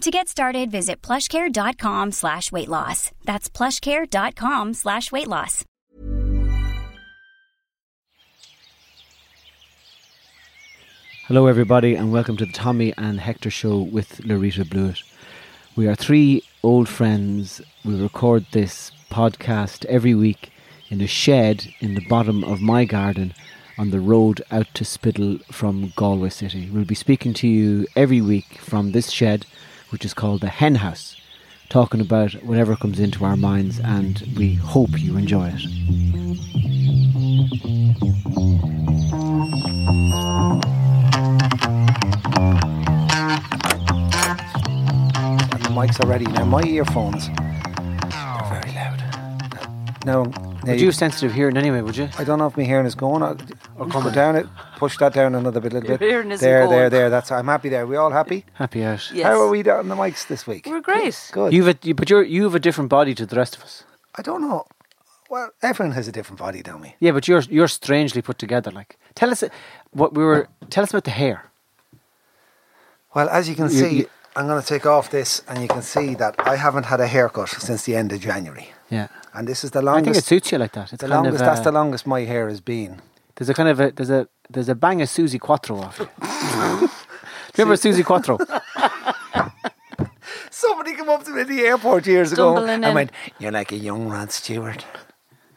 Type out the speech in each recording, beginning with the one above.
To get started, visit plushcare.com slash weight loss. That's plushcare.com slash weight loss. Hello, everybody, and welcome to the Tommy and Hector show with Laurita Blewitt. We are three old friends. We record this podcast every week in a shed in the bottom of my garden on the road out to Spiddal from Galway City. We'll be speaking to you every week from this shed, which is called the Hen House, talking about whatever comes into our minds, and we hope you enjoy it. The mics are ready now. My earphones are very loud. Now, now Would you have sensitive hearing anyway, would you? I don't know if my hearing is going or, or coming down it. Push that down another bit, little bit. hearing isn't there, there, there. That's. I'm happy there. We all happy? Happy out. Yes. How are we on the mics this week? We're great. Good. You've a, you, but you're, you have a different body to the rest of us. I don't know. Well, everyone has a different body, don't we? Yeah, but you're you're strangely put together. Like, tell us uh, what we were. Tell us about the hair. Well, as you can You- see, you- I'm going to take off this, and you can see that I haven't had a haircut since the end of January, Yeah, and this is the longest. I think it suits you like that. It's the kind longest. of that's the longest my hair has been. There's a kind of a there's a there's a bang of Suzi Quatro off it. Do you remember Suzi Quatro? Somebody came up to me at the airport years ago Stumbling and in. went, "You're like a young Rod Stewart."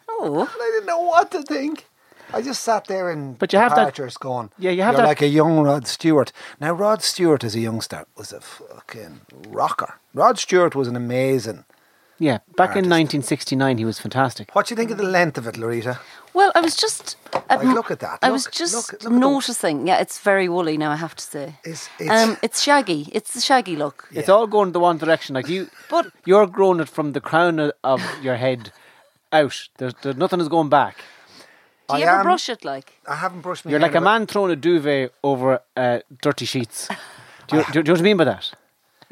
Oh, And I didn't know what to think. I just sat there and But you have that- going, Yeah, you have You're that- like a young Rod Stewart. Now, Rod Stewart as a youngster was a fucking rocker. Rod Stewart was an amazing. Yeah, back in 1969, he was fantastic. What do you think of the length of it, Laurita? well, I was just. Like, look at that. I Look- was just look- look at the- noticing. Yeah, it's very woolly now. I have to say. It's, it's, um, it's shaggy. It's the shaggy look. It's all going the one direction. Like you, But- you're growing it from the crown of- of your head out. There's, there's nothing is going back. Do you I ever am- brush it like? I haven't brushed my You're like a man throwing a duvet over uh, dirty sheets. Do you, do, you, do you know what I mean by that?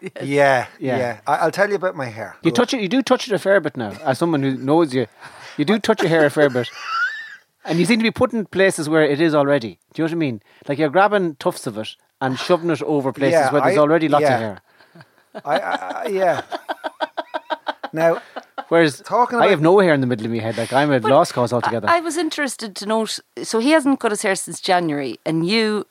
about- Yeah, Yeah. yeah. I, I'll tell you about my hair. You touch it. You do touch it a fair bit now. As someone who knows you, you do touch your hair a fair bit, and you seem to be putting places where it is already. Do you know what I mean? Like you're grabbing tufts of it and shoving it over places Yeah, where there's I- already lots yeah. of hair. I, I, I- yeah. now, Whereas Talking I about- have no hair in the middle of my head. Like I'm a lost cause altogether. I was interested to note. So he hasn't cut his hair since January, and you.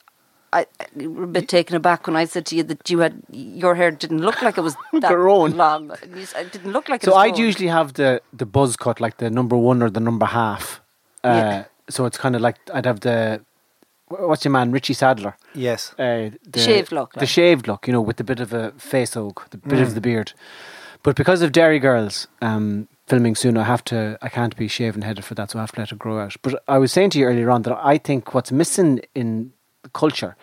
I, you were a bit taken aback when I said to you that you had your hair didn't look like it was that Grown. long. And you said It didn't look like it so was I'd grown. usually have the the buzz cut, like the number one or the number half. Uh, Yeah. So it's kind of like I'd have the what's your man Richie Sadlier. yes. uh, the shaved look, The like. shaved look, you know, with the bit of a face hug, the bit Mm. of the beard. But because of Derry Girls um, filming soon, I have to. I can't be shaven headed for that, so I have to let it grow out. But I was saying to you earlier on that I think what's missing in the culture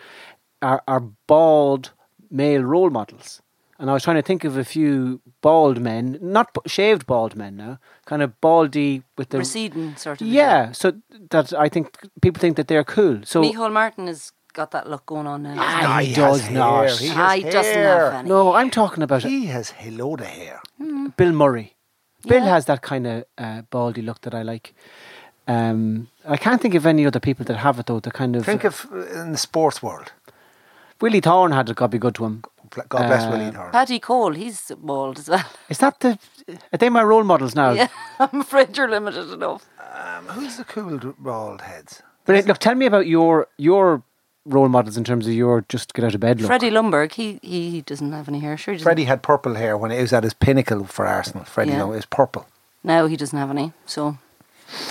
are, are bald male role models. And I was trying to think of a few bald men, not b- shaved bald men now, kind of baldy with the receding sort of. yeah. So that I think people think that they're cool. So Micheál Martin has got that look going on now. Ah, he has does hair. not. He has Ah, he doesn't hair. have any. no, I'm talking about He has a load of hair. Bill Murray. Bill Yeah. has that kind of uh, baldy look that I like. Um, I can't think of any other people that have it though. The kind of Think of uh, in the sports world. Willie Thorne had it. Got to be good to him. God bless Uh, Willie Thorne. Paddy Cole, he's bald as well. Is that the? Are they my role models now? Yeah, I'm afraid you're limited enough. Um, who's the cool d- bald heads? But look, tell me about your your role models in terms of your just get out of bed look. Freddie Ljungberg, he, he doesn't have any hair. Sure, he doesn't. Freddie had purple hair when he was at his pinnacle for Arsenal. Freddie, Yeah. no, it was purple. Now he doesn't have any. So,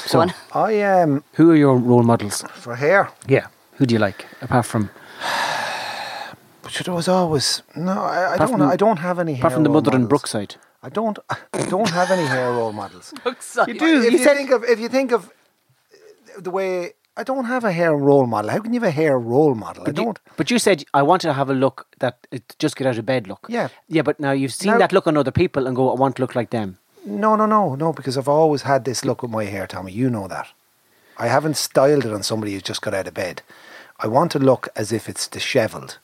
So- go on. I um Who are your role models? for hair. Yeah. Who do you like apart from But there was always no. I, I don't. from- I don't have any. Hair. Apart hair from the role mother and models. Brookside? I don't. I don't have any hair role models. Brookside. You do. If You you, said think of if you think of uh, the way I don't have a hair role model. How can you have a hair role model? I But you, don't. but you said I want to have a look that it just get out of bed look. Yeah. Yeah, but now you've seen Now- that look on other people and go, I want to look like them. No, no, no, no. Because I've always had this look with my hair, Tommy. You know that. I haven't styled it on somebody who's just got out of bed. I want to look as if it's dishevelled,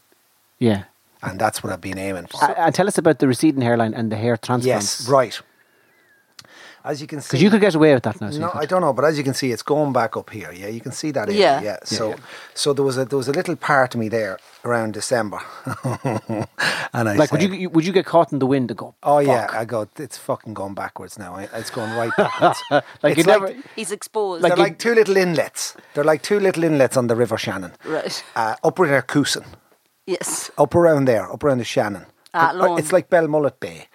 Yeah. and that's what I've been aiming for. Uh, and tell us about the receding hairline and the hair transplants. yes, right. As you can see, Because you could get away with that now. So No, I don't know, but as you can see, it's going back up here. Yeah, you can see that. area, Yeah. yeah. Yeah, So, yeah. so there was a there was a little part of me there around December, and I like, said, would you would you get caught in the wind and go? Oh yeah, I go. It's fucking going backwards now. It's going right backwards. Like it's you like, never- He's exposed. Like they're you- like two little inlets. They're like two little inlets on the River Shannon. Right. Uh, up where Coosan, yes. up around there, up around the Shannon. Ah, Uh, It's like Belmullet Bay.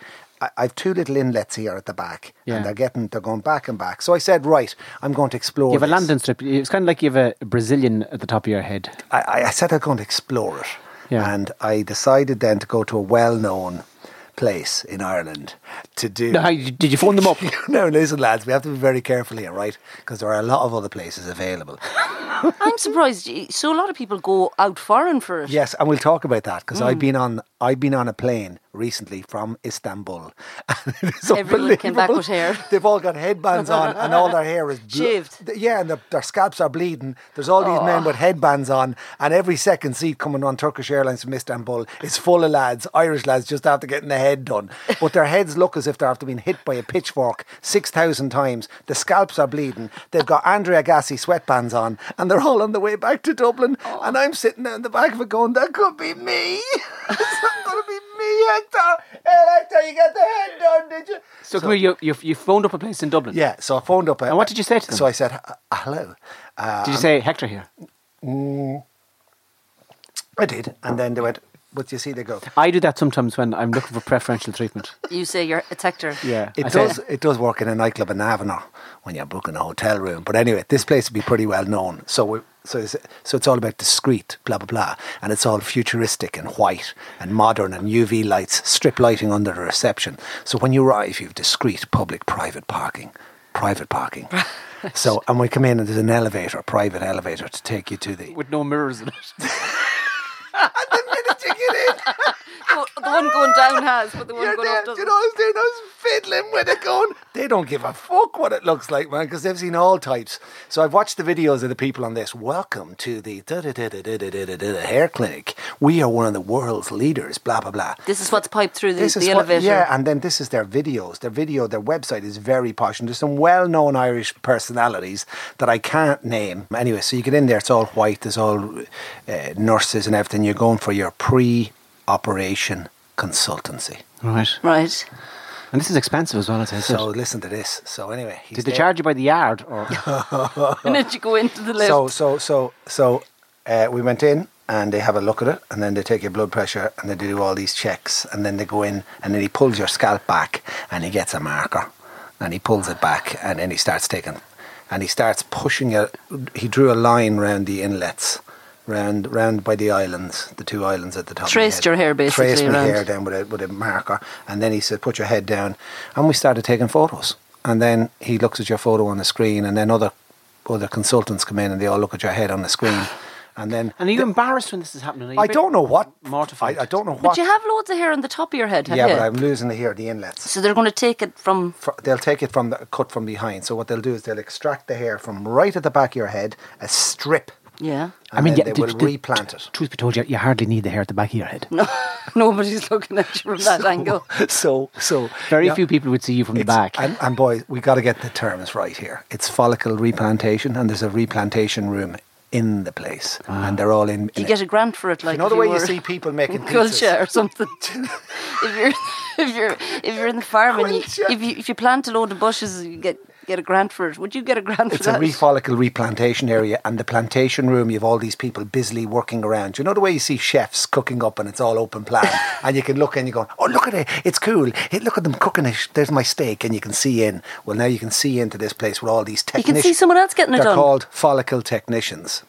I, I've two little inlets here at the back, Yeah. and they're getting they're going back and back. So I said, right, I'm going to explore. You have a this. landing strip. It's kind of like you have a Brazilian at the top of your head. I, I- I said I'm going to explore it. Yeah. And I decided then to go to a well known place in Ireland to do. Now, how, did you phone them up? no, listen, lads, we have to be very careful here, right? Because there are a lot of other places available. I'm surprised. So a lot of people go out foreign for it. yes, and we'll talk about that because Hmm. I've been on I've been on a plane recently from Istanbul. And it is Everyone came back with hair. They've all got headbands on, and all their hair is blo- Shaved. Yeah, and their, their scalps are bleeding. There's all these men with headbands on, and every second seat coming on Turkish Airlines from Istanbul is full of lads, Irish lads, just after getting the head done. But their heads look as if they're after being hit by a pitchfork six thousand times. The scalps are bleeding. They've got Andre Agassi sweatbands on, and they're all on the way back to Dublin. And I'm sitting there in the back of it going, "That could be me. It's to be me, Hector. Hey, Hector, you got the head done, did you?" So, come here, you, you, you phoned up a place in Dublin. Yeah, so I phoned up. And what did you say to them? So I said, "Uh, hello. Uh, Did you say Hector here? I did. And then they went, but you see, they go, I do that sometimes when I'm looking for preferential treatment. You say you're a Hector. Yeah. it I does it does work in a nightclub in Avenor when you're booking a hotel room. But anyway, this place would be pretty well known. So we, so it's, so it's all about discreet, blah blah blah, and it's all futuristic and white and modern and UV lights, strip lighting under the reception. So when you arrive, you've discreet public private parking, private parking. so and we come in and there's an elevator, a private elevator to take you to the. With no mirrors in it. the minute you get in. Oh, the one going down has, but the one You're going there, up doesn't. you know what I was doing? I was fiddling with it going, they don't give a fuck what it looks like, man, because they've seen all types. So I've watched the videos of the people on this. Welcome to the hair clinic. We are one of the world's leaders, blah, blah, blah. This is what's piped through the, the is what, yeah, and then this is their videos. Their video, their website is very posh, and there's some well-known Irish personalities that I can't name. Anyway, so you get in there, it's all white. There's all uh, nurses and everything. You're going for your pre-operation consultancy. Right. Right. And this is expensive as well, as I said. So listen to this. So anyway, he's Did they there. charge you by the yard? Or and then you go into the lift. So so so so uh, we went in and they have a look at it and then they take your blood pressure and then they do all these checks and then they go in and then he pulls your scalp back and he gets a marker and he pulls it back and then he starts taking and he starts pushing it. He drew a line around the inlets. Round, round by the islands, the two islands at the top. of Traced head. your hair basically Traced my around. hair down with a with a marker, and then he said, "Put your head down," and we started taking photos. And then he looks at your photo on the screen, and then other other consultants come in and they all look at your head on the screen, and then and are you embarrassed when this is happening? Are you I a bit don't know what Mortified. I, I don't know what. but you have loads of hair on the top of your head, have yeah, you? but I'm losing the hair, at the inlets. so they're going to take it from. Fr- They'll take it from the cut from behind. So what they'll do is they'll extract the hair from right at the back of your head, a strip. Yeah. And I mean, then yeah, they will d- d- replant it. Truth be told, you, you hardly need the hair at the back of your head. No, nobody's looking at you from that angle. so so Very yeah. few people would see you from the back. And, and boys, we got to get the terms right here. It's follicle replantation, and there's a replantation room in the place, ah. and they're all in. In you it. get a grant for it? Like you know if the way you see people making pizzas. culture or something. if you're if you're if you're in the farm and you, if you if you plant a load of bushes, you get get a grant for it. Would you get a grant It's for a that? refollicle replantation area, and the plantation room. You have all these people busily working around. You know the way you see chefs cooking up, and it's all open plan, and you can look and you go, "Oh, look at it! It's cool. Hey, look at them cooking it. There's my steak," and you can see in. Well, now you can see into this place with all these technicians. you can see someone else getting it They're done. called follicle technicians.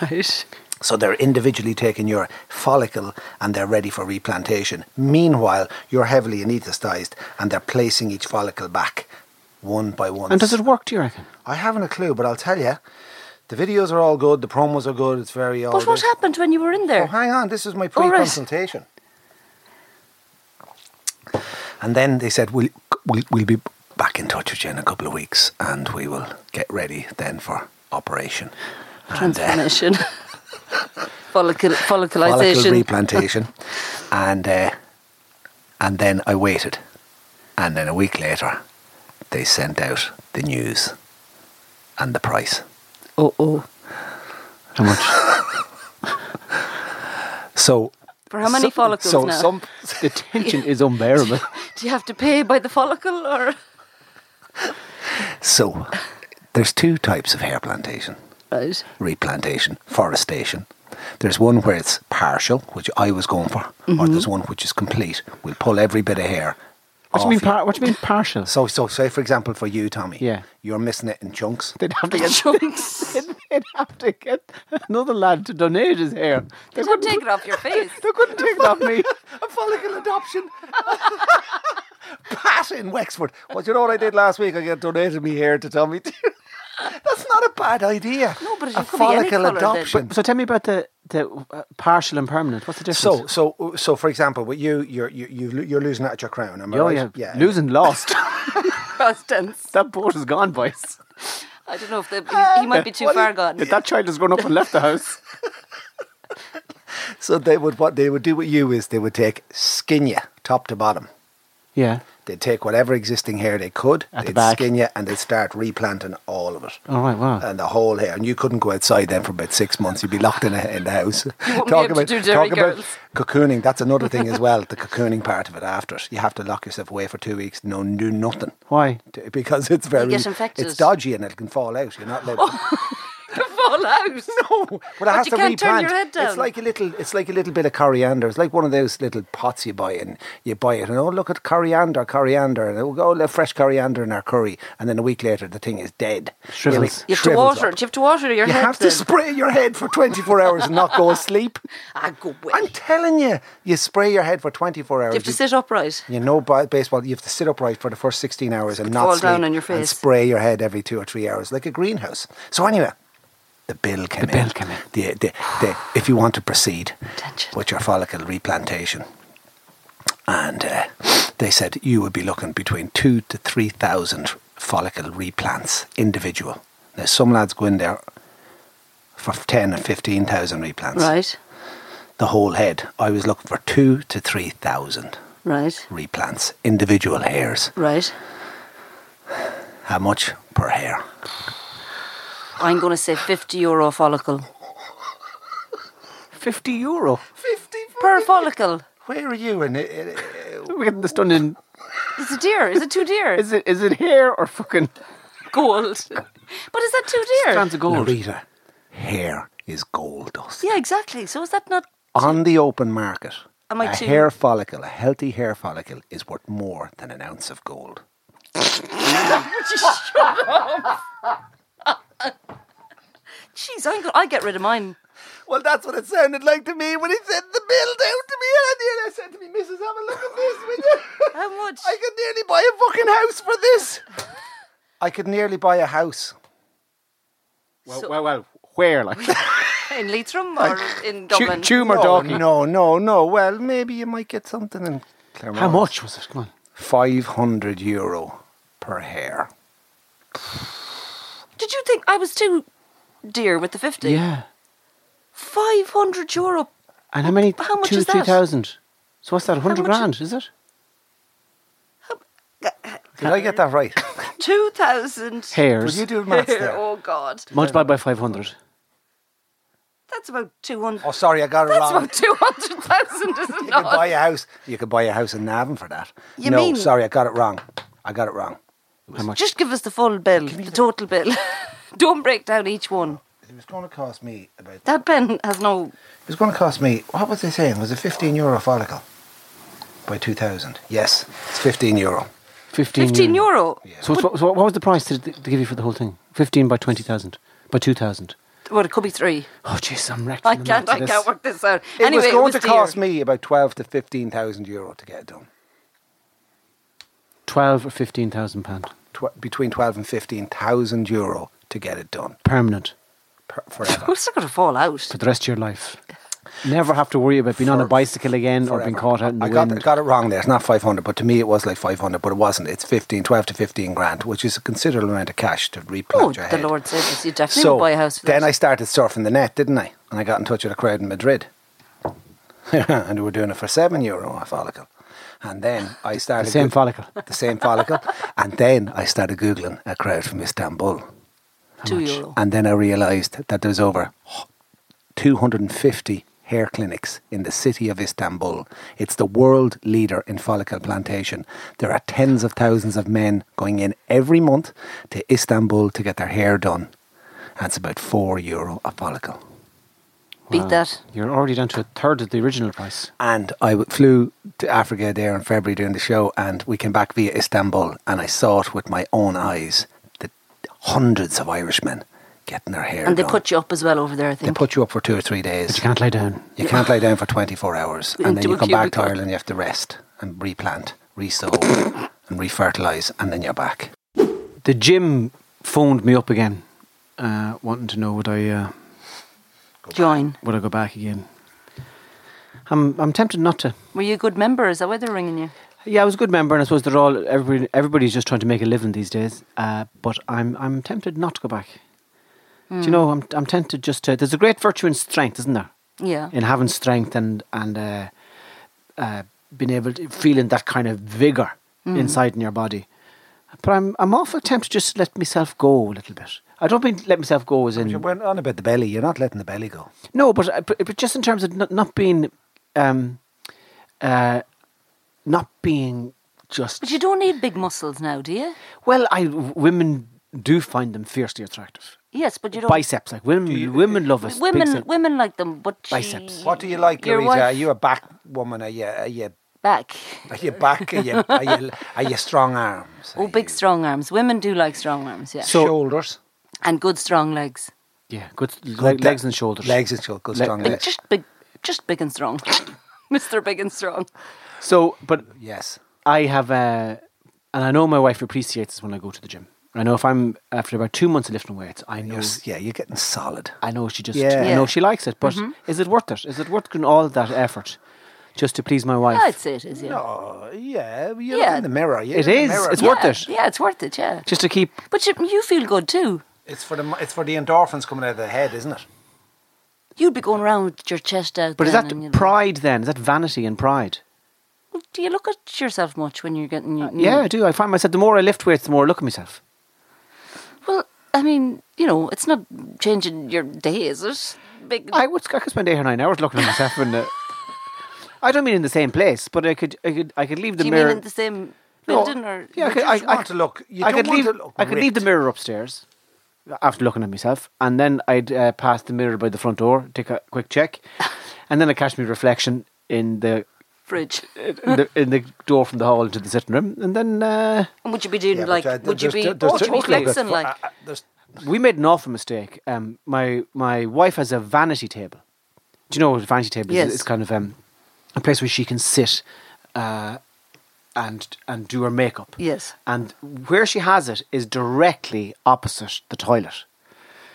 Right. So they're individually taking your follicle and they're ready for replantation. Meanwhile, you're heavily anaesthetised and they're placing each follicle back one by one. And does it work, do you reckon? I haven't a clue, but I'll tell you. The videos are all good. The promos are good. It's very all But what good. happened when you were in there? Oh, hang on. This is my Oh, pre-consultation. And then they said, we'll, we'll, we'll be back in touch with you in a couple of weeks and we will get ready then for operation. And, uh, Transformation. Follicle, follicle replantation, and uh, and then I waited, and then a week later, they sent out the news and the price. oh, oh. How much? So For how many so- follicles So now? some the tension is unbearable. Do you have to pay by the follicle or? so there's two types of hair plantation. Right. replantation, forestation. There's one where it's partial, which I was going for, Mm-hmm. or there's one which is complete. We'll pull every bit of hair. What do you mean? Par- what do you mean partial? So, so say for example, for you, Tommy, Yeah. you're missing it in chunks. They'd have to get Chunks. they'd, they'd have to get another lad to donate his hair. They Don't couldn't, take it off your face. they couldn't take it off me. a follicle adoption. Pat in Wexford. Well, you know what I did last week? I got donated me hair to Tommy. That's not a bad idea. No, but it a could be any follicle colour then. adoption. So tell me about the the uh, partial and permanent. What's the difference? So, so, so, for example, with you, you're you, you, you're losing out at your crown. Am I oh right? yeah, losing lost. Past tense. that boat is gone, boys. I don't know if the, he, he might be too What far is- gone. That child has grown up and left the house. So they would what they would do with you is they would take skin you top to bottom. Yeah. They'd take whatever existing hair they could, At the they'd back. skin you, and they'd start replanting all of it. All right. Wow. And the whole hair, and you couldn't go outside then for about six months. You'd be locked in, a, in the house. wouldn't be able to do Derry talk about Girls. cocooning. That's another thing as well. The cocooning part of it after it. You have to lock yourself away for two weeks. No, do nothing Why? T- because it's very get infected. It's dodgy and it can fall out. You're not allowed. Fall out. No, but it But has you to can't turn your head It's like a little. It's like a little bit of coriander. It's like one of those little pots you buy, and you buy it, and oh look at coriander, coriander, and oh go let fresh coriander in our curry, and then a week later the thing is dead. Shrivels. You have to water up. it. You have to water your You head. have to spray your head for 24 hours and not go asleep. Ah, go away. I'm telling you, you spray your head for 24 hours. You have to sit upright. You know, ba- baseball, you have to sit upright for the first 16 hours and not fall sleep down on your and face. spray your head every two or three hours like a greenhouse. So anyway, the bill came The in. bill came in. The, the, the, if you want to proceed Attention. with your follicle replantation, and uh, they said you would be looking between two to three thousand follicle replants individual. Now some lads go in there for ten and fifteen thousand replants. Right. The whole head. I was looking for two to three thousand Right. replants, individual hairs. Right. How much per hair? I'm going to say 50 euro follicle. Fifty euro. Fifty Per follicle. Where are you? In, in, uh, We're getting this done in. Is it dear? Is it two deer? Is it? Is it hair or fucking gold? But is that too deer? strands of gold? Narita, hair is gold dust. Yeah, exactly. So is that not? On the open market, Am I a too- hair follicle, a healthy hair follicle, is worth more than an ounce of gold. Jeez, I'm go- I get rid of mine. Well, that's what it sounded like to me when he sent the bill down to me, and I nearly said to me, "Missus, have a look at this, will you?" How much? I could nearly buy a fucking house for this. I could nearly buy a house. Well, So- well, well. Where like? in Leitrim or in Tu- Dublin? Tumor no, Dalkey. no, no, no. Well, maybe you might get something in Claremont. How much was it? Come on. 500 euro per hair. Did you think I was too dear with the 50? Yeah. 500 euro. And how many? How much Two, is three that? thousand. So what's that? Hundred grand? Is it? Did I get that right? 2,000. Hairs. Will you do maths there? Oh, God. Multiplied by five hundred. That's about two hundred. Oh, sorry, I got it That's wrong. about two hundred thousand, is it You could buy a house. You could buy a house in Navan for that. You no, mean- sorry, I got it wrong. I got it wrong. How much? Just give us the full bill, the total bill. Don't break down each one. It was going to cost me about. That pen has no. It was going to cost me. What was they saying? Was it 15 euro follicle by 2000? Yes, it's 15 euro. 15, Fifteen euro. So, so, so what was the price to, to give you for the whole thing? 15 by 20,000? By 2,000? Well, it could be three. Oh, jeez, I'm wrecked. I can't. I of can't work this out. It anyway, was going it was to cost me about 12 to 15,000 euro to get it done. 12 or 15,000 pound. Tw- between 12 and 15,000 euro to get it done Permanent. per- forever. Who's going to fall out? For the rest of your life. Never have to worry about being on a bicycle again or being caught out in the I got, wind. got it wrong there. It's not 500, but to me it was like 500, but it wasn't. It's 15, 12 to 15 grand, which is a considerable amount of cash to replant Oh, your the head. Lord save us. You definitely so would buy a house for then that. I started surfing the net, didn't I? And I got in touch with a crowd in Madrid. and they were doing it for seven euro a follicle. And then I started... The same Goog- follicle. The same follicle. and then I started Googling a crowd from Istanbul. Two euro. And then I realised that there's over 250 hair clinics in the city of Istanbul. It's the world leader in follicle plantation. There are tens of thousands of men going in every month to Istanbul to get their hair done. That's about four euro a follicle. Beat Wow. that. You're already down to a third of the original price. And I flew to Africa there in February during the show, and we came back via Istanbul, and I saw it with my own eyes. The hundreds of Irishmen getting their hair And they done. put you up as well over there, I They put you up for two or three days. But you can't lie down. You can't lie down for 24 hours and then you come back to. Ireland, you have to rest and replant, resow and refertilise and then you're back. The gym phoned me up again, uh, wanting to know would I uh, Join. would I go back again. I'm I'm tempted not to. Were you a good member? Is that why they're ringing you? Yeah, I was a good member, and I suppose they're all everybody. Everybody's just trying to make a living these days. Uh, but I'm I'm tempted not to go back. Do you know? I'm I'm tempted just to. There's a great virtue in strength, isn't there? Yeah. In having strength and and uh, uh, being able to feeling that kind of vigor inside in your body. But I'm I'm awful tempted to just to let myself go a little bit. I don't mean let myself go as in You went on about the belly, you're not letting the belly go. no, but, uh, but but just in terms of not, not being, um, uh, not being just. But you don't need big muscles now, do you? well, I women do find them fiercely attractive. Yes, but you don't. Biceps, like women, women love us. Women, se- women like them, but she- Biceps. What do you like, Your Louisa? wife- Are you a back woman? Are you, are you, back. are you back? Are you, are you, are you strong arms? Oh, big you strong arms. Women do like strong arms, yeah, So- shoulders? and good strong legs. yeah, good, Good leg, le- legs and shoulders. Legs and shoulders, good Le- strong le- legs. Just big, just big and strong. Mister Big and Strong. So, but Yes. I have, uh, and I know my wife appreciates this when I go to the gym. I know if I'm after about two months of lifting weights, I know You're, yeah, you're getting solid. I know she just, Yeah. I know Mm-hmm. she likes it, but is it worth it? Is it worth going all that effort just to please my wife? I'd say it is, yeah. Oh, yeah, you're Yeah. in the mirror. You're It in the is. mirror. It's yeah, worth it. Yeah, it's worth it. Yeah, Just to keep but you, you feel good too. It's for the it's for the endorphins coming out of the head, isn't it? You'd be going around with your chest out. But is that and, you know. pride then? Is that vanity and pride? Do you look at yourself much when you're getting? your- Yeah, I do. I find myself the more I lift weights, the more I look at myself. Well, I mean, you know, it's not changing your day, is it? Big. I would I could spend eight or nine hours looking at myself in the. I don't mean in the same place, but I could I could I could leave the do you mirror. mean in the same No. building or? yeah, I could, I, I, want to look- you I could leave. I could leave the mirror upstairs after looking at myself, and then I'd uh, pass the mirror by the front door, take a quick check, and then I catch my reflection in the fridge. in the, in the door from the hall into the sitting room, and then uh, And would you be doing Yeah, like? uh, would you be? there's- would you be totally- flexing like? Uh, uh, there's- we made an awful mistake. Um, my my wife has a vanity table. Do you know what a vanity table Yes. is? It's kind of um, a place where she can sit uh, and and do her makeup. Yes. And where she has it is directly opposite the toilet.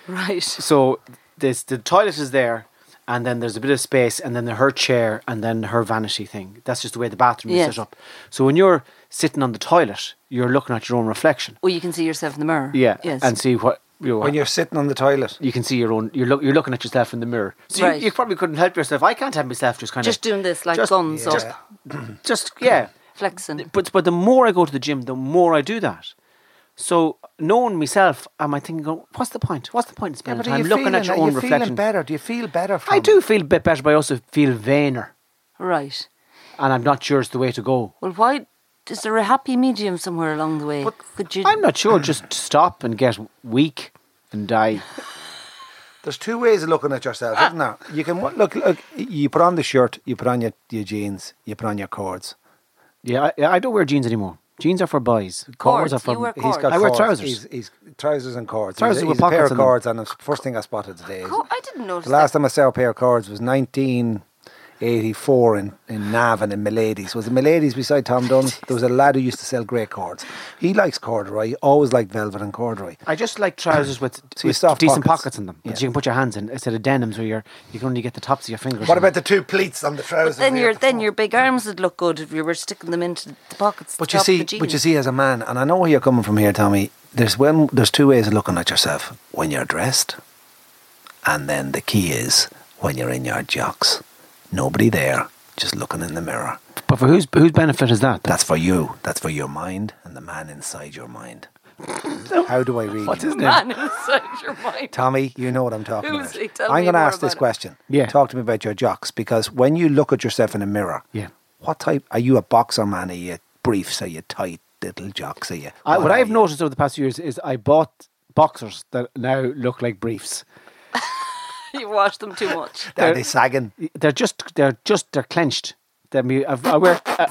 Right. So this the toilet is there, and then there's a bit of space, and then her chair, and then her vanity thing. That's just the way the bathroom Yes. is set up. So when you're sitting on the toilet, you're looking at your own reflection. Well, you can see yourself in the mirror. Yeah, Yes. and see what you know, when you're sitting on the toilet. you can see your own. You're look, you're looking at yourself in the mirror. So Right. you, you probably couldn't help yourself. I can't help myself just kind just of just doing this like just- guns just- just yeah. flexing. But but the more I go to the gym, the more I do that. So knowing myself, am I thinking, going, what's the point? What's the point in spending but are time you looking feeling, at your own you reflection? feeling better? Do you feel better from I it? do feel a bit better, but I also feel vainer, Right. and I'm not sure it's the way to go. Well, why is there a happy medium somewhere along the way? Could you? I'm not sure. Just stop and get weak and die. There's two ways of looking at yourself, isn't there? You can ah. look, look. You put on the shirt, you put on your, your jeans, you put on your cords. Yeah, I, I don't wear jeans anymore. Jeans are for boys. Cords, Cords, are for. you wear He's cords. got I wear cords. trousers. He's, he's trousers and cords. Trousers he's, with he's a pair of in cords, and the first thing I spotted today. Is Oh, I didn't notice. the last that. time I saw a pair of cords was 1984 in in Navan in Milady's. Was it Milady's beside Tom Dunn's? There was a lad who used to sell great cords. He likes corduroy. He always liked velvet and corduroy. I just like trousers with, So with soft decent pockets. pockets. in them Yeah. that you can put your hands in instead of denims where you're, you can only get the tops of your fingers. What in. about the two pleats on the trousers? Then your the then front? your big arms would look good if you were sticking them into the pockets. But the you top of see, the but you see, as a man, and I know where you're coming from here, Tommy. There's when there's two ways of looking at yourself: when you're dressed, and then the key is when you're in your jocks. Nobody there, just looking in the mirror. But for whose whose benefit is that? That's for you. That's for your mind and the man inside your mind. How do I read? What's you? his name? man inside your mind. Tommy, you know what I'm talking Who's about. he? Tell I'm me going to more ask this about it. question. Yeah. Talk to me about your jocks because when you look at yourself in a mirror, Yeah. what type are you? A boxer man? Are you briefs? Are you tight little jocks? Are you? I, what are I've you? noticed over the past few years is I bought boxers that now look like briefs. you wash them too much. They're, they sagging? They're just they're just they're clenched. They're me. I've, I wear uh,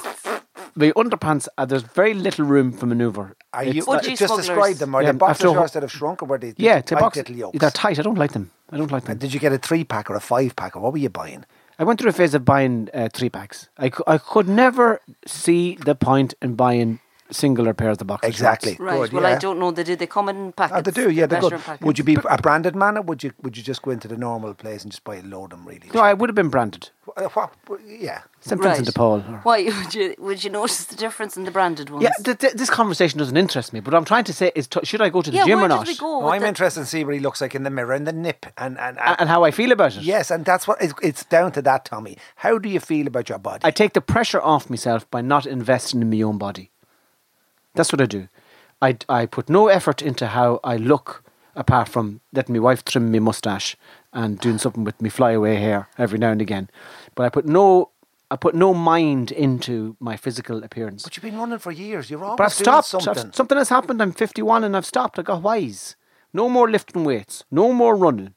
my underpants. Uh, there's very little room for manoeuvre. Are It's you like- Budgie just smugglers. describe them? Are Yeah, they boxers after- yours that have shrunk, or were they? yeah, tight to box, little yokes? they're tight. I don't like them. I don't like them. And did you get a three pack or a five pack, or what were you buying? I went through a phase of buying uh, three packs. I, I could never see the point in buying singular pairs of the boxers. Exactly. Right. Good, well, yeah. I don't know. They do. They come in packets. Oh, they do, yeah, they're good. packets. Would you be a branded man, or would you would you just go into the normal place and just buy a load of them? Really? No, I would have been branded. Uh, what- yeah. St. Right. Vincent de Paul. Why would you? Would you notice the difference in the branded ones? Yeah, th- th- this conversation doesn't interest me. But what I'm trying to say is, t- should I go to the Yeah, gym where or not? did we go? No, I'm the- interested in see what he looks like in the mirror and the nip and and, and A- And how I feel about it. yes, and that's what it's, it's down to that, Tommy. How do you feel about your body? I take the pressure off myself by not investing in my own body. That's what I do. I, I put no effort into how I look apart from letting my wife trim my mustache and doing something with me flyaway hair every now and again. But I put no I put no mind into my physical appearance. but you've been running for years. You're always But I've doing stopped. something. I've- something has happened. I'm 51 and I've stopped. I got wise. No more lifting weights. No more running.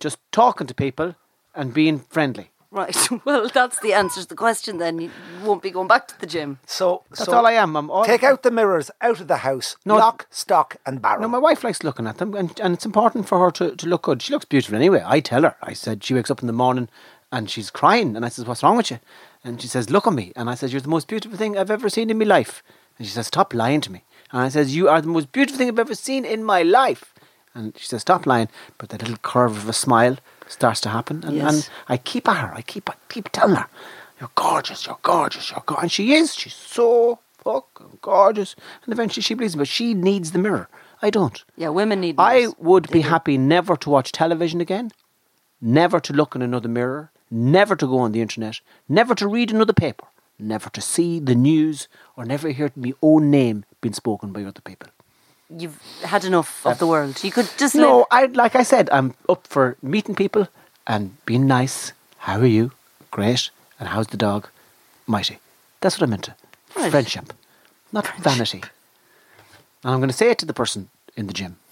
Just talking to people and being friendly. Right. Well, that's the answer to the question. Then you won't be going back to the gym. So That's so all I am. I'm all, Take out the mirrors out of the house. No. lock, stock, and barrel. No, my wife likes looking at them, and, and it's important for her to, to look good. She looks beautiful anyway. I tell her. I said she wakes up in the morning and she's crying, and I says, "What's wrong with you?" And she says, "Look at me." And I said, "You're the most beautiful thing I've ever seen in my life." And she says, "Stop lying to me." And I says, "You are the most beautiful thing I've ever seen in my life." And she says, "Stop lying." But that little curve of a smile starts to happen, and, Yes. and I keep at her. I keep I keep telling her, "You're gorgeous. You're gorgeous. You're gorgeous." And she is. She's so fucking gorgeous. And eventually she believes it, but she needs the mirror. I don't. Yeah, women need. I would They be do. happy never to watch television again, never to look in another mirror, never to go on the internet, never to read another paper, never to see the news, or never hear my own name being spoken by other people. You've had enough of the world. You could just No, live. I like I said, I'm up for meeting people and being nice. How are you? Great. And how's the dog? Mighty. That's what I'm into. Right. Friendship, not vanity. And I'm going to say it to the person in the gym.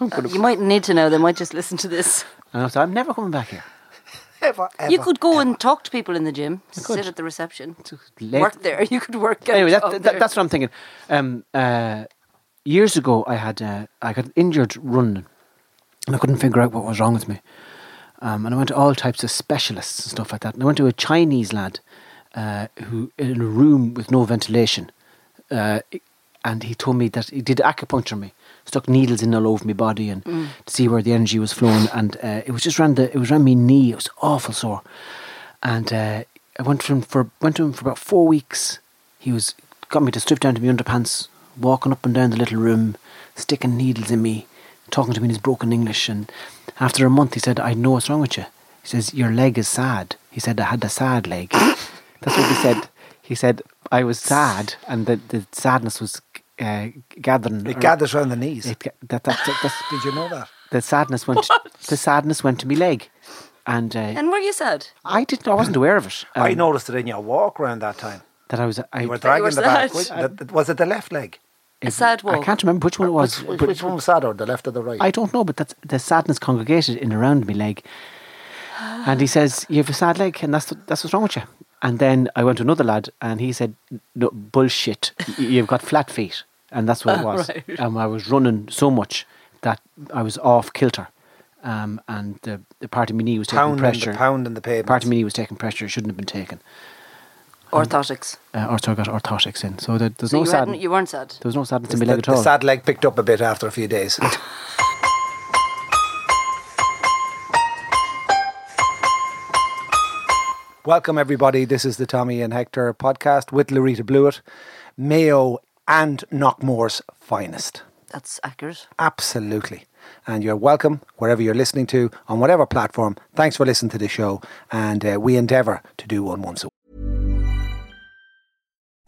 You might need to know. They might just listen to this. And I'll say, I'm never coming back here. Ever, ever, You could go and talk to people in the gym. could. Sit at the reception. Work there. You could work. get anyway, that, job that, that's what I'm thinking. Um, uh, years ago, I had uh, I got injured running, and I couldn't figure out what was wrong with me. Um, and I went to all types of specialists and stuff like that. And I went to a Chinese lad uh, who in a room with no ventilation, uh, and he told me that he did acupuncture me, stuck needles in all over my body and to see where the energy was flowing. And uh, it was just around the it was around my knee. It was awful sore. And uh, I went to him for went to him for about four weeks. He was got me to strip down to my underpants, walking up and down the little room, sticking needles in me, talking to me in his broken English. And after a month, he said, "I know what's wrong with you." He says, "Your leg is sad." He said, "I had a sad leg." That's what he said. He said, "I was sad, and the the sadness was uh, gathering. It gathers around the knees. It, that, that, that, that's, Did you know that? the sadness went. The sadness went to me leg, and, uh, And were you sad? I didn't. I wasn't aware of it. I um, noticed it in your walk around that time. that I was. I, You were you dragging were the back. sad. Was, the- was it the left leg? A sad one. I can't remember which one it was. Which, but which one was sadder, the left or the right? I don't know, but that's the sadness congregated in around me leg. And he says, "You have a sad leg, and that's that's what's wrong with you." And then I went to another lad, and he said, "No bullshit. You've got flat feet." And that's what it was. Right. And I was running so much that I was off kilter, um, and the, the part of my knee was taking pound pressure. the pound and the pavement. Part of my knee was taking pressure. It shouldn't have been taken. Orthotics. Uh, or so got orthotics in. So there, there's So no you, sad. hadn't, you weren't sad. There was no sadness in the, my leg at the sad leg picked up a bit after a few days. Welcome, everybody. This is the Tommy and Hector podcast with Laurita Blewitt, Mayo and Knockmore's finest. That's accurate. Absolutely. And you're welcome wherever you're listening to, on whatever platform. Thanks for listening to the show. And uh, we endeavour to do one once a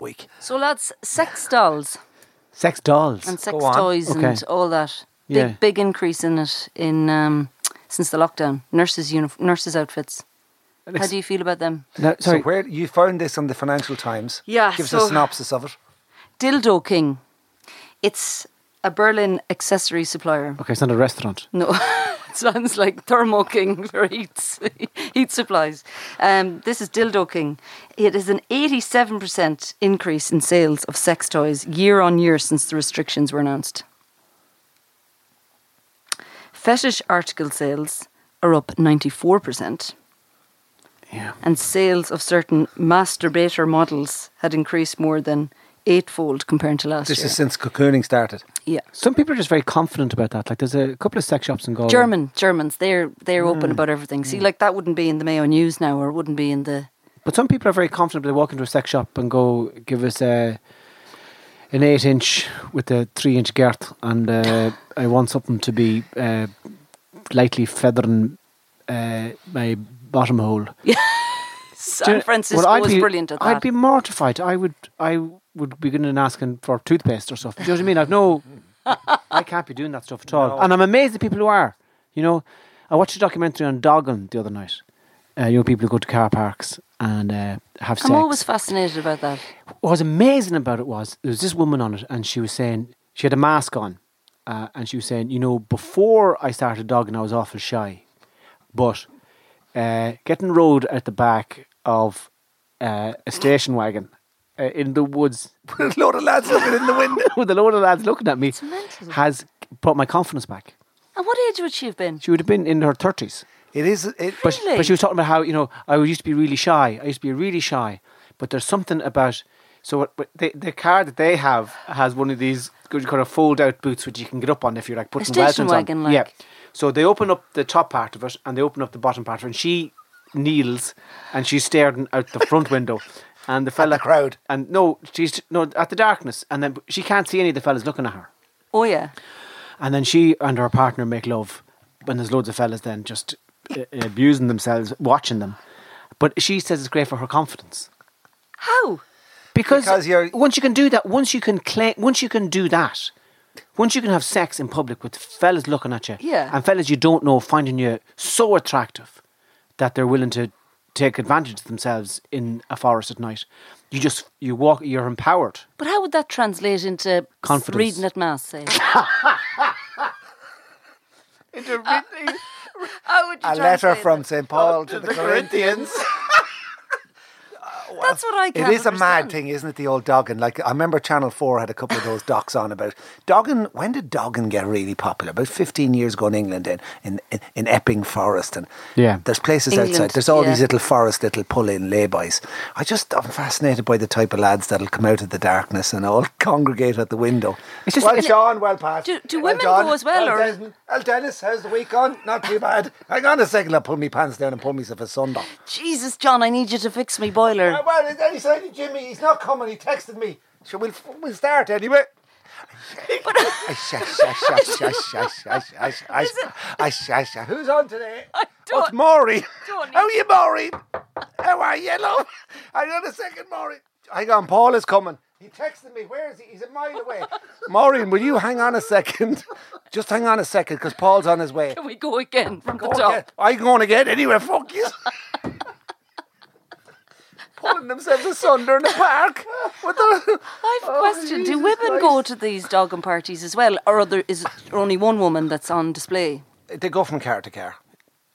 week. So, lads, sex dolls Sex dolls. and sex Go on. toys and all that. Big, Yeah. big increase in it in um, since the lockdown. Nurses' unif- nurses' outfits. How do you feel about them? No, sorry. So where you found this on the Financial Times? Yeah, Give us so- a synopsis of it. Dildo King. It's a Berlin accessory supplier. okay, it's not a restaurant. No, it sounds like Thermo King for heat, heat supplies. Um, this is Dildo King. It is an 87% increase in sales of sex toys year on year since the restrictions were announced. Fetish article sales are up 94%, Yeah. and sales of certain masturbator models had increased more than eightfold compared to last This year. This is since cocooning started. Yeah. Some people are just very confident about that. Like there's a couple of sex shops in Galway. German Germans, they're they're Mm. open about everything. See, like that wouldn't be in the Mayo News now, or wouldn't be in the. But some people are very confident. They walk into a sex shop and go, "Give us a an eight inch with a three inch girth, and uh, I want something to be uh, lightly feathering uh, my bottom hole." San Francisco Well, I'd was be- brilliant at that. I'd be mortified. I would. I would be going and asking for toothpaste or stuff. Do you know what I mean? I've no. I can't be doing that stuff at all. And I'm amazed at people who are. You know, I watched a documentary on dogging the other night. Uh, you know, people who go to car parks and uh, have sex. I'm always fascinated about that. what was amazing about it was there was this woman on it, and she was saying she had a mask on, uh, and she was saying, you know, before I started dogging, I was awful shy, but uh, getting rode at the back of uh, a station wagon uh, in the woods with a load of lads looking in the window. with a load of lads looking at me has brought my confidence back. And what age would she have been? She would have been in her thirties. It is. It, But, Really? but she was talking about how, you know, I used to be really shy. I used to be really shy. But there's something about. So what, what they, the car that they have has one of these good kind of fold out boots which you can get up on if you're like putting station weltons on. wagon, like. Yeah. So they open up the top part of it and they open up the bottom part of it, and she kneels and she's staring out the front window. And the fella crowd. and no, she's no at the darkness, and then she can't see any of the fellas looking at her. Oh yeah. And then she and her partner make love when there's loads of fellas then just uh, abusing themselves watching them. But she says it's great for her confidence. How? Because, Because you're- once you can do that, once you can claim, once you can do that, once you can have sex in public with fellas looking at you, Yeah. and fellas you don't know finding you so attractive that they're willing to take advantage of themselves in a forest at night, you just you walk, you're empowered. But how would that translate into Confidence. reading at mass? Say. Uh, uh, how would you A letter from? St. Paul to oh, the Corinthians. That's what I can't is a mad thing, isn't it? The old Doggin. Like I remember Channel Four had a couple of those docs on about Doggin. When did Doggin get really popular? About fifteen years ago in England, in in, in, in Epping Forest, and Yeah. there's places England, outside. There's all yeah. these little forest, little pull-in laybys. I just I'm fascinated by the type of lads that'll come out of the darkness and all congregate at the window. It's just- well, it's- Sean, well past. Do- do Well women done. go as well, Well, or- Desmond. Well, Dennis, how's the week on? Not too bad. Hang on a second, I'll pull my pants down and pull myself a sundown. Jesus, John, I need you to fix me boiler. Uh, well, then he said to Jimmy, he's not coming. He texted me. So we'll we'll start anyway. Who's on today? don't- Oh, it's Maury. don't How are you, Maury? How are you, love? Hang on a second, Maury. Hang on, Paul is coming. He texted me. Where is he? He's a mile away. Maureen, will you hang on a second? Just hang on a second, because Paul's on his way. Can we go again from the top? again. I'm going again anyway, fuck you. Pulling themselves asunder in the park. What the? I have a Oh, question. Do Jesus women go to these dogging parties as well, or other, is it only one woman that's on display? They go from car to car.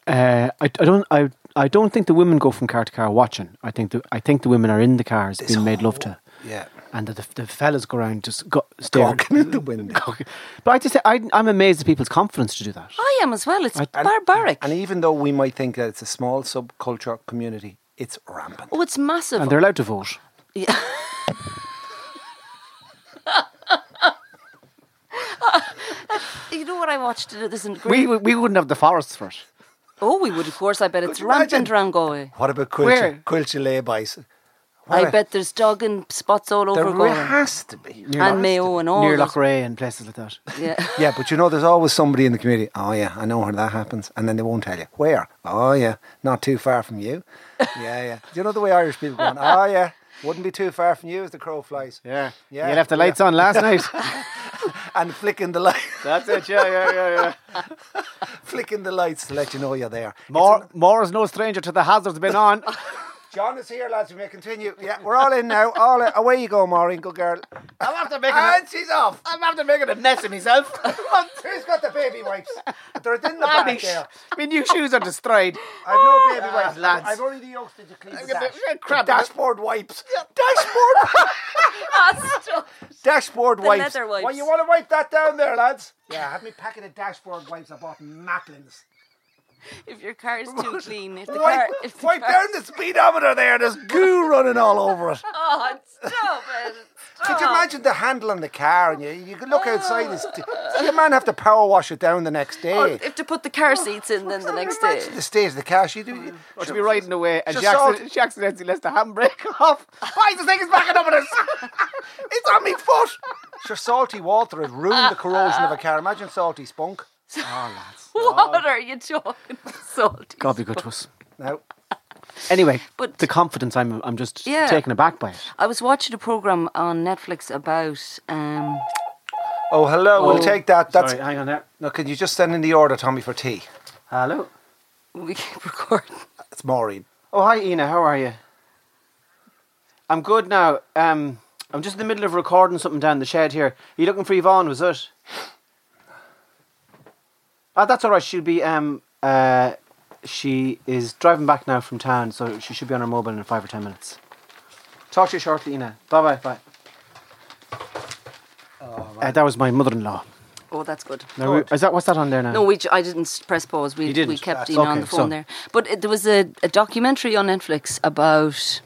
Uh, I, I don't I, I don't think the women go from car to car watching. I think the I think the women are in the cars being made love to, Yeah. and the, the fellas go around just go, staring. Gawking in the window. But I just I, I'm amazed at people's confidence to do that. I am as well. It's I- barbaric. And even though we might think that it's a small subculture community, it's rampant. oh, it's massive. And they're allowed to vote. Yeah. you know what I watched? It There's a We we wouldn't have the forests for it. oh, we would, of course. I bet it's you imagine? rampant around Galway. What about Where? Quilcha, Quilcha laybys? I bet there's dogging spots all over There Galway. has to be. and Mayo and all. Near Loughrea and places like that. Yeah. Yeah, but you know, there's always somebody in the community. Oh yeah, I know where that happens, and then they won't tell you where. Oh yeah, not too far from you. Yeah, yeah. Do you know the way Irish people go? on, Oh yeah, wouldn't be too far from you as the crow flies. Yeah. Yeah, You left the yeah. lights on last night. And flicking the light, That's it. Yeah, yeah, yeah, yeah. flicking the lights to let you know you're there. More, more is no stranger to the hazards been on. John is here, lads. We may continue. Yeah, we're all in now. All in. away you go, Maureen. Good girl. I'm after making And she's off. I'm after making a mess of myself. Who's got the baby wipes? They're in the back me, sh- there. my new shoes are destroyed. I've no baby Ah, wipes, lads. I've only the yokes to clean the, I'm gonna- dash. yeah, crap. The dashboard wipes. Dashboard. Stop. dashboard The wipes. leather wipes. Well, you want to wipe that down there, lads? Yeah, have me packet of dashboard wipes. I bought Macklins. if your car is too clean, if the Wipe, car, if the wipe car, down the speedometer there. There's goo running all over it. Oh, stop it! Could you imagine the handle on the car and you, you could look outside and st- oh. see a man have to power wash it down the next oh, day. Or if to put the car seats in, then the next day. The state of the car. She do. Or to be oh, riding away and she, accident, she accidentally lets the handbrake off. Why is this thing is backing up on us? It's on me foot. Sure, salty water has ruined the corrosion of a car. Imagine salty spunk. What are you talking? Salty. God be good to us. Now, Anyway, But- the confidence, I'm, I'm just Yeah. taken aback by it. I was watching a program on Netflix about um, oh hello, we'll Oh, take that. That's Sorry, hang on there. no. Can you just send in the order, Tommy, for tea? Hello. we keep recording. It's Maureen. Oh, hi, Ina. How are you? I'm good now. Um, I'm just in the middle of recording something down the shed here. Are you looking for Yvonne, was it? Ah, that's all right. She'll be. Um, uh, she is driving back now from town, so she should be on her mobile in five or ten minutes. Talk to you shortly, Ina. Bye bye. Bye. Uh, that was my mother-in-law. Oh, that's good. Now, we- is that what's that on there now? No, we, I didn't press pause. We, You didn't? we kept That's- Ina on the phone so- there. But it, there was a, a documentary on Netflix about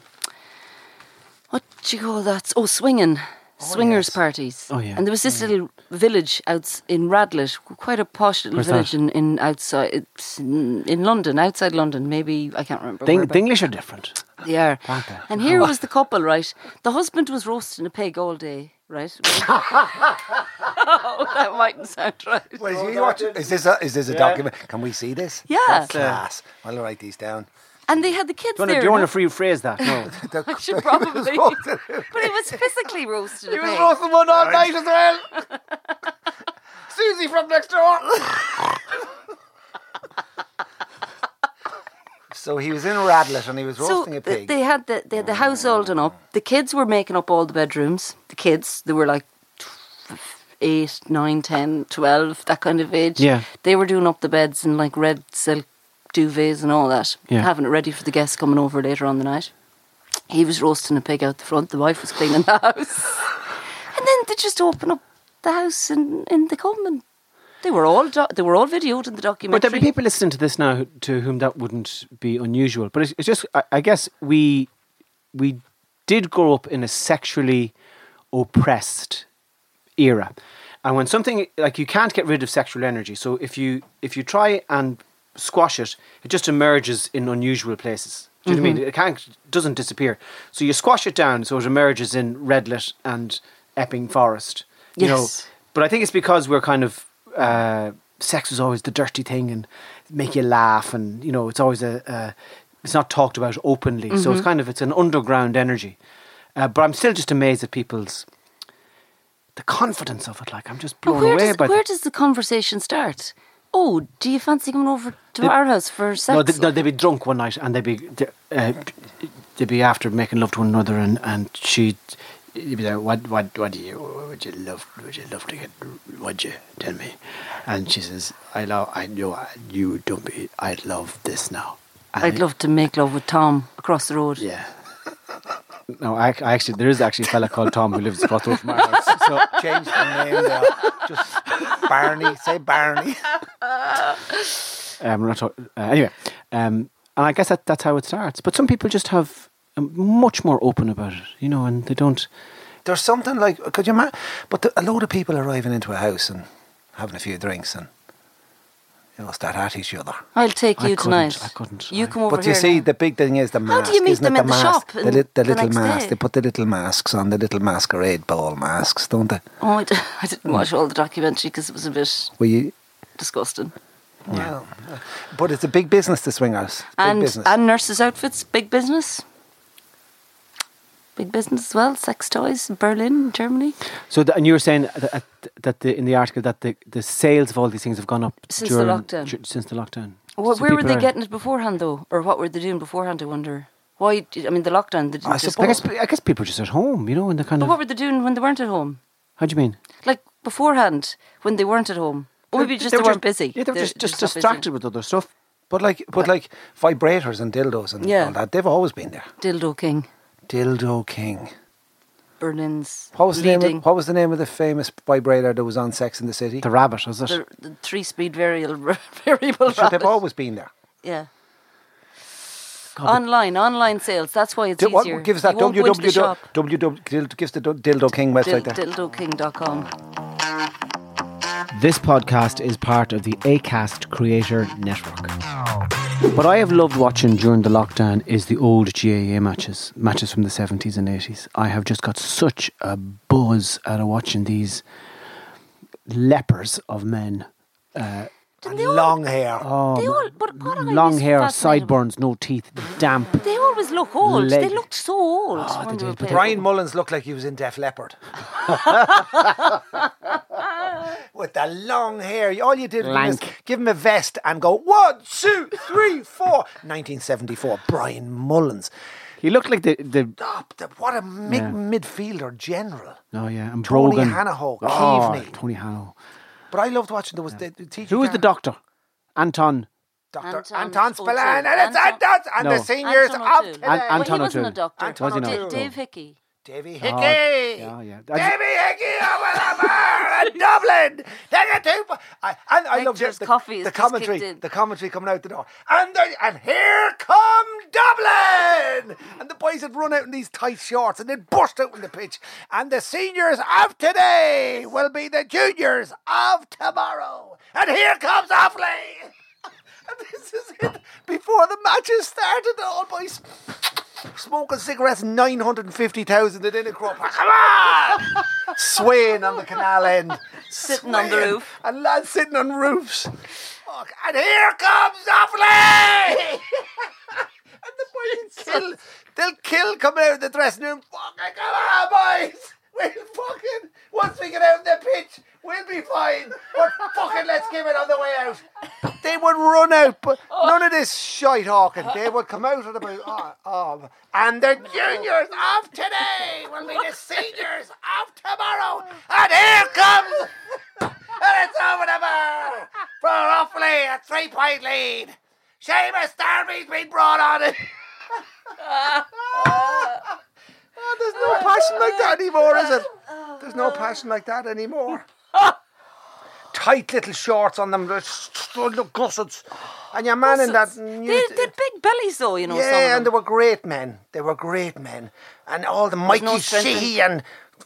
what do you call that? Oh, swinging. Oh, swingers parties. Oh, yeah. And there was this oh, little village out in Radlett, quite a posh little Where's village that? in, in outside it's in, in London, outside London. Maybe I can't remember. The, where, the English are different. but they are. They? And here was the couple, right? The husband was roasting a pig all day, right? oh, that mightn't sound right. Wait, is, he oh, watching? is this a, is this a document? Can we see this? Yeah. That's class. I'll write these down. And they had the kids Do you want to, there. do you want to free phrase that? No. I should probably. but he was physically roasted. a roasting one all night as well. Susie from next door. so he was in Radlett and he was roasting a pig. they had the they had the house all done up. The kids were making up all the bedrooms. The kids, they were like tw- eight, nine, ten, twelve, that kind of age. Yeah. They were doing up the beds in like red silk duvets and all that, Yeah. having it ready for the guests coming over later on the night. He was roasting a pig out the front. The wife was cleaning the house, and then they just open up the house and in the common. they were all do- they were all videoed in the documentary. But there'll be people listening to this now who- to whom that wouldn't be unusual. But it's, it's just, I, I guess we we did grow up in a sexually oppressed era, and when something like you can't get rid of sexual energy, so if you if you try and squash it, it just emerges in unusual places. Do you know what I mean? It can't doesn't disappear. So you squash it down, so it emerges in Radlett and Epping Forest. You know, Yes. but I think it's because we're kind of uh, sex is always the dirty thing and make you laugh, and you know it's always a, a it's not talked about openly. So it's kind of it's an underground energy. Uh, but I'm still just amazed at people's the confidence of it. Like I'm just blown where, away does, by where the, does the conversation start? Oh, do you fancy coming over to They- our house for sex? no, they, no, they'd be drunk one night and they'd be uh, they'd be after making love to one another, and and she'd you'd be like, what what what do you would you love would you love to get would you tell me? And she says, I love I know you don't be I love this now. And I'd love to make love with Tom across the road. Yeah. No, I, I actually there is actually a fella called Tom who lives across the road from our house. So Change the name there. Just Barney. Say Barney. um, not uh, anyway, um, and I guess that that's how it starts. But some people just have um, much more open about it, you know, and they don't. There's something like, could you imagine? But the, a load of people arriving into a house and having a few drinks and, you know, start at each other. I'll take you couldn't, tonight. I couldn't. You I- come over But you see, now. the big thing is the mask. How do you meet them it? in the the mask. shop The, li- the the little next mask. day? They put the little masks on, the little masquerade ball masks, don't they? Oh, I, d- I didn't hmm. watch all the documentary because it was a bit Were you? disgusting. Well, but it's a big business, the swingers. Big and business. and nurses' outfits, big business. Big business as well. Sex toys Berlin, Germany. So, the, and you were saying that, that the, in the article that the, the sales of all these things have gone up Since the lockdown. since the lockdown. So where were they getting it beforehand, though, or what were they doing beforehand? I wonder. Why? did- I mean, the lockdown. They didn't I suppose- I guess I guess people are just at home, you know, and they kind But of. what were they doing when they weren't at home? How do you mean? Like beforehand, when they weren't at home? Or maybe just they, were weren't busy. Yeah, they were They're- just, just busy. distracted with other stuff. but like, but like vibrators and dildos and Yeah. all that, they've always been there. Dildo King, Dildo King. Berlin's What was the name? Of, what was the name of the famous vibrator that was on Sex in the City? The rabbit, was it? the, the three-speed variable variable Sure, they've always been there. Yeah. online, online sales. That's why it's Di- what easier. gives that You won't go into the www. shop. www. Gives the Dildo King website Dil- there. dildoking.com. This podcast is part of the ACAST Creator Network. What I have loved watching during the lockdown is the old GAA matches, matches from the 70s and 80s. I have just got such a buzz out of watching these lepers of men. Uh, and long hair. Oh, They all, but what I long hair, sideburns, no teeth, damp. They always look old. Leg- They looked so old. Oh, they did, but. Brian Mullins looked like he was in Def Leppard. With the long hair. All you did was give him a vest and go, one, two, three, four. 1974. Brian Mullins. He looked like the. the Oh, the- what a mid- Yeah. midfielder general. oh, yeah, and Tony Brogan. Hanahoe, Oh, Keaveney. Tony Hanahoe. But I loved watching. There was the, the teacher. Who was the doctor? Anton. Doctor Anton Anton Spillane, and it's Anton- Anton, and No. the seniors Anton of O'Toole. today. An- Well, he wasn't a doctor. Anton Was he not? Da- O'Toole. Dave Hickey. Davy Oh, Hickey. yeah, yeah. Davy Hickey over the bar in Dublin. Take a two. I, and I love Hector's the, coffee the commentary. The commentary coming out the door. And and here come Dublin! And the boys had run out in these tight shorts and they'd burst out in the pitch. And the seniors of today will be the juniors of tomorrow. And here comes Offaly! and this is it. Before the matches started, the old boys smoking cigarettes, 950,000 at Innacrop. Come on! Swaying on the canal end. Sitting on the roof. And lads sitting on roofs. Fuck. And here comes Offaly! and the boys kill. They'll kill coming out of the dressing room. Fucking come on, boys! We'll fucking, once we get out of the pitch, we'll be fine. But fucking let's give it on the way out. They would run out, but oh. none of this shite hawking. They would come out at about, oh, oh, and the juniors of today will be the seniors of tomorrow. And here comes, and it's over the bar for Offaly, a three point lead. Seamus Darby's been brought on oh, it. Oh, there's no passion like that anymore, is it? There's no passion like that anymore. Tight little shorts on them, they're st- look gussets. And your man in that. They, they had big bellies though, you know. some of yeah, and they were great men. They were great men. And all the Mikey no strength in- Sheehy and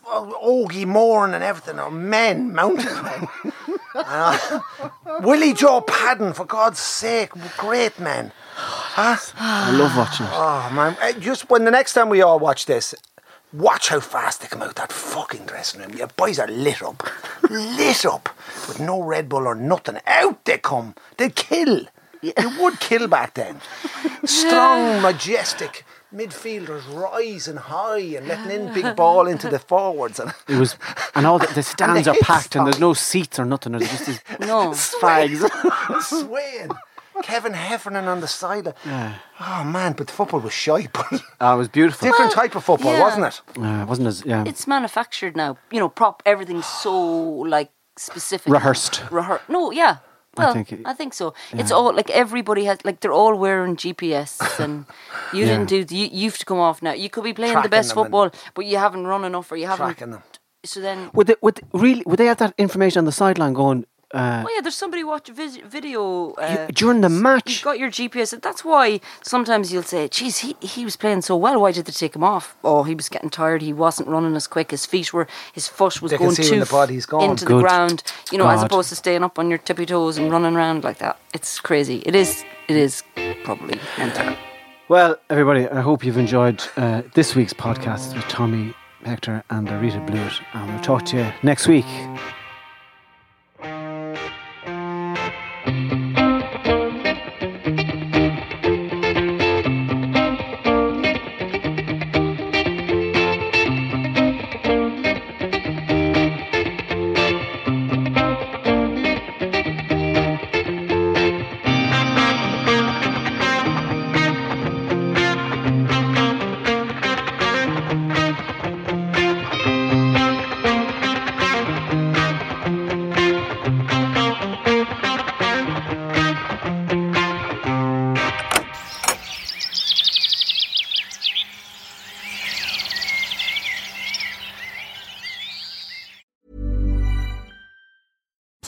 oh, Ogie Moran and everything are men, mountain men. Uh, Willie Joe Padden, for God's sake, great men. Huh? I love watching it. Oh man! Uh, Just when the next time we all watch this, watch how fast they come out that fucking dressing room. Your boys are lit up, lit up with no Red Bull or nothing. Out they come. They kill. They would kill back then. Strong, majestic midfielders rising high and letting in big ball into the forwards and It was, and all the, the stands are hits packed, and there's no seats or nothing. There's just these No. fags. swaying. Kevin Heffernan on the side. Oh man, but the football was shy. But Ah, it was beautiful. different type of football, yeah. wasn't it? Uh, it wasn't as yeah. It's manufactured now. You know, prop everything's so like specific. Rehearsed. Rehear- No, yeah. Well, I think think, it- so. It's all like everybody has like they're all wearing GPS, and you Yeah. didn't do. The, you, you have to come off now. You could be playing Tracking the best football, but you haven't run enough, or you haven't. Tracking them. So then, Would they, would they, really would they have that information on the sideline going uh, oh yeah, there's somebody watch vis- video uh, during the match. You've match? got your GPS. That's why sometimes you'll say, "Geez, he he was playing so well. Why did they take him off? Oh, he was getting tired. He wasn't running as quick. His feet were, his foot was They going too the body's gone. into Good the ground. You know, as opposed to staying up on your tippy toes and running around like that. It's crazy. It is. It is probably mental. Well, everybody, I hope you've enjoyed uh, this week's podcast with Tommy Hector and Rita Blewitt, and we'll talk to you next week.